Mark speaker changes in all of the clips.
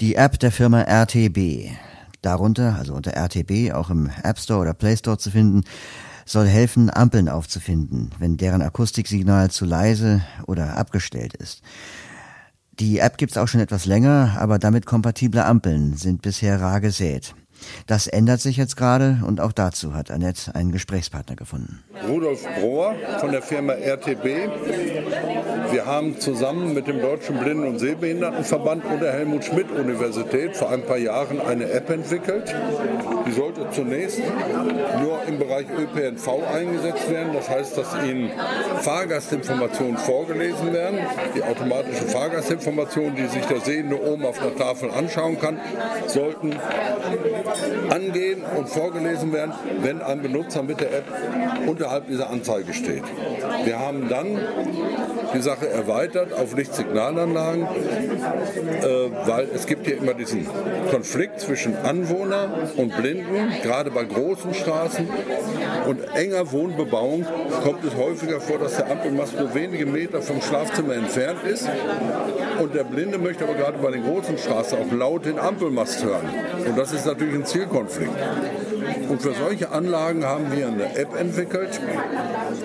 Speaker 1: Die App der Firma RTB, darunter, also unter RTB, auch im App Store oder Play Store zu finden, soll helfen, Ampeln aufzufinden, wenn deren Akustiksignal zu leise oder abgestellt ist. Die App gibt's auch schon etwas länger, aber damit kompatible Ampeln sind bisher rar gesät. Das ändert sich jetzt gerade und auch dazu hat Annette einen Gesprächspartner gefunden.
Speaker 2: Rudolf Brohr von der Firma RTB. Wir haben zusammen mit dem Deutschen Blinden- und Sehbehindertenverband und der Helmut Schmidt Universität vor ein paar Jahren eine App entwickelt. Die sollte zunächst nur im Bereich ÖPNV eingesetzt werden. Das heißt, dass Ihnen Fahrgastinformationen vorgelesen werden. Die automatische Fahrgastinformation, die sich der Sehende oben auf der Tafel anschauen kann, sollten angehen und vorgelesen werden, wenn ein Benutzer mit der App unterhalb dieser Anzeige steht. Wir haben dann die Sache erweitert auf Lichtsignalanlagen, äh, weil es gibt hier immer diesen Konflikt zwischen Anwohner und Blinden, gerade bei großen Straßen und enger Wohnbebauung kommt es häufiger vor, dass der Ampelmast nur wenige Meter vom Schlafzimmer entfernt ist und der Blinde möchte aber gerade bei den großen Straßen auch laut den Ampelmast hören. Und das ist natürlich ein Zielkonflikt. Und für solche Anlagen haben wir eine App entwickelt.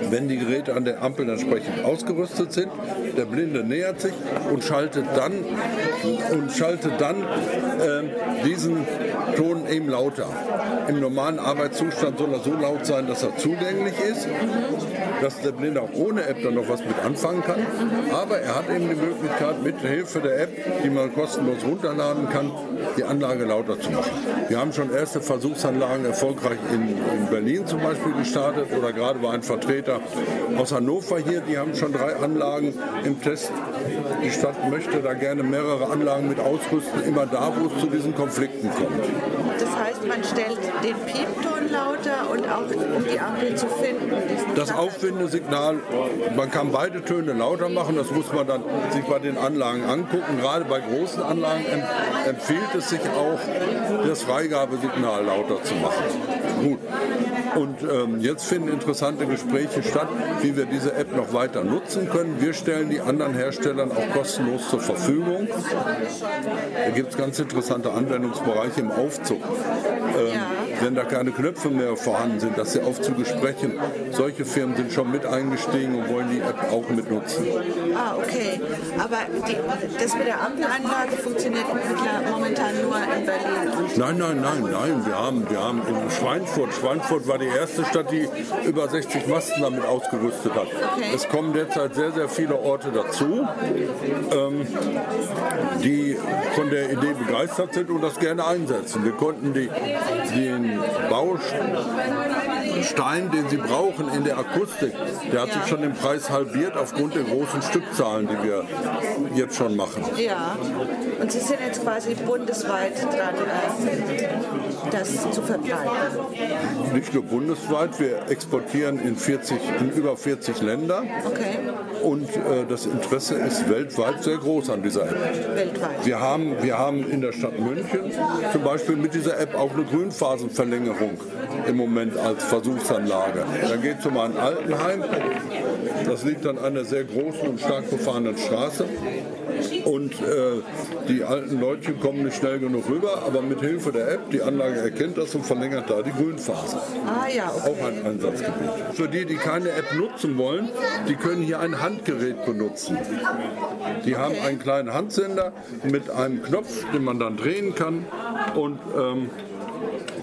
Speaker 2: Wenn die Geräte an der Ampel entsprechend ausgerüstet sind, der Blinde nähert sich und schaltet dann, und schaltet dann äh, diesen Ton eben lauter. Im normalen Arbeitszustand soll er so laut sein, dass er zugänglich ist, dass der Blinde auch ohne App dann noch was mit anfangen kann. Aber er hat eben die Möglichkeit, mit Hilfe der App, die man kostenlos runterladen kann, die Anlage lauter zu machen. Wir haben schon erste Versuchsanlagen erfolgreich in, in Berlin zum Beispiel gestartet oder gerade war ein Vertreter aus Hannover hier, die haben schon drei Anlagen im Test. Die Stadt möchte da gerne mehrere Anlagen mit ausrüsten, immer da, wo es zu diesen Konflikten kommt.
Speaker 3: Das heißt, man stellt den Piepton lauter und auch um die Ampel zu finden.
Speaker 2: Das Aufwindesignal, man kann beide Töne lauter machen, das muss man dann sich bei den Anlagen angucken. Gerade bei großen Anlagen empfiehlt es sich auch, das Freigabesignal lauter zu machen. Gut. Und ähm, jetzt finden interessante Gespräche statt, wie wir diese App noch weiter nutzen können. Wir stellen die anderen Herstellern auch kostenlos zur Verfügung. Da gibt es ganz interessante Anwendungsbereiche im Aufzug. Ähm, ja. Wenn da keine Knöpfe mehr vorhanden sind, dass die Aufzüge sprechen. Solche Firmen sind schon mit eingestiegen und wollen die App auch mit nutzen.
Speaker 3: Ah, okay. Aber die, das mit der Ampelanlage funktioniert momentan nur in Berlin.
Speaker 2: Nein, nein, nein, nein. Wir haben, wir haben in Schweinfurt, Schweinfurt war die erste Stadt, die über 60 Masten damit ausgerüstet hat. Okay. Es kommen derzeit sehr, sehr viele Orte dazu, ähm, die von der Idee begeistert sind und das gerne einsetzen. Wir konnten die, den Bausch. Baustein, den sie brauchen in der Akustik, der hat ja. sich schon im Preis halbiert aufgrund der großen Stückzahlen, die wir jetzt schon machen.
Speaker 3: Ja, und Sie sind jetzt quasi bundesweit dran, äh, das zu verbreiten.
Speaker 2: Nicht nur bundesweit, wir exportieren in, 40, in über 40 Länder.
Speaker 3: Okay.
Speaker 2: Und äh, das Interesse ist weltweit sehr groß an dieser App.
Speaker 3: Weltweit.
Speaker 2: Wir haben, wir haben in der Stadt München zum Beispiel mit dieser App auch eine Grünphasenverlängerung im Moment als Versuchsanlage. Da geht es um ein Altenheim. Das liegt an einer sehr großen und stark befahrenen Straße. Und äh, die alten Leute kommen nicht schnell genug rüber, aber mit Hilfe der App, die Anlage erkennt das und verlängert da die Grünphase.
Speaker 3: Ah ja, okay.
Speaker 2: Auch ein Einsatzgebiet. Für die, die keine App nutzen wollen, die können hier ein Handgerät benutzen. Die haben einen kleinen Handsender mit einem Knopf, den man dann drehen kann und ähm,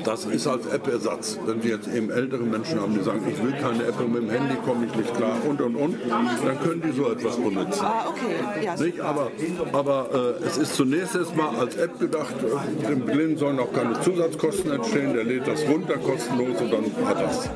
Speaker 2: das ist als App-Ersatz. Wenn wir jetzt eben ältere Menschen haben, die sagen, ich will keine App und mit dem Handy komme ich nicht klar und und und, dann können die so etwas benutzen.
Speaker 3: Ah, okay. Ja,
Speaker 2: nicht? Aber, aber äh, es ist zunächst erstmal als App gedacht, dem Blinden sollen auch keine Zusatzkosten entstehen, der lädt das runter kostenlos und dann hat das.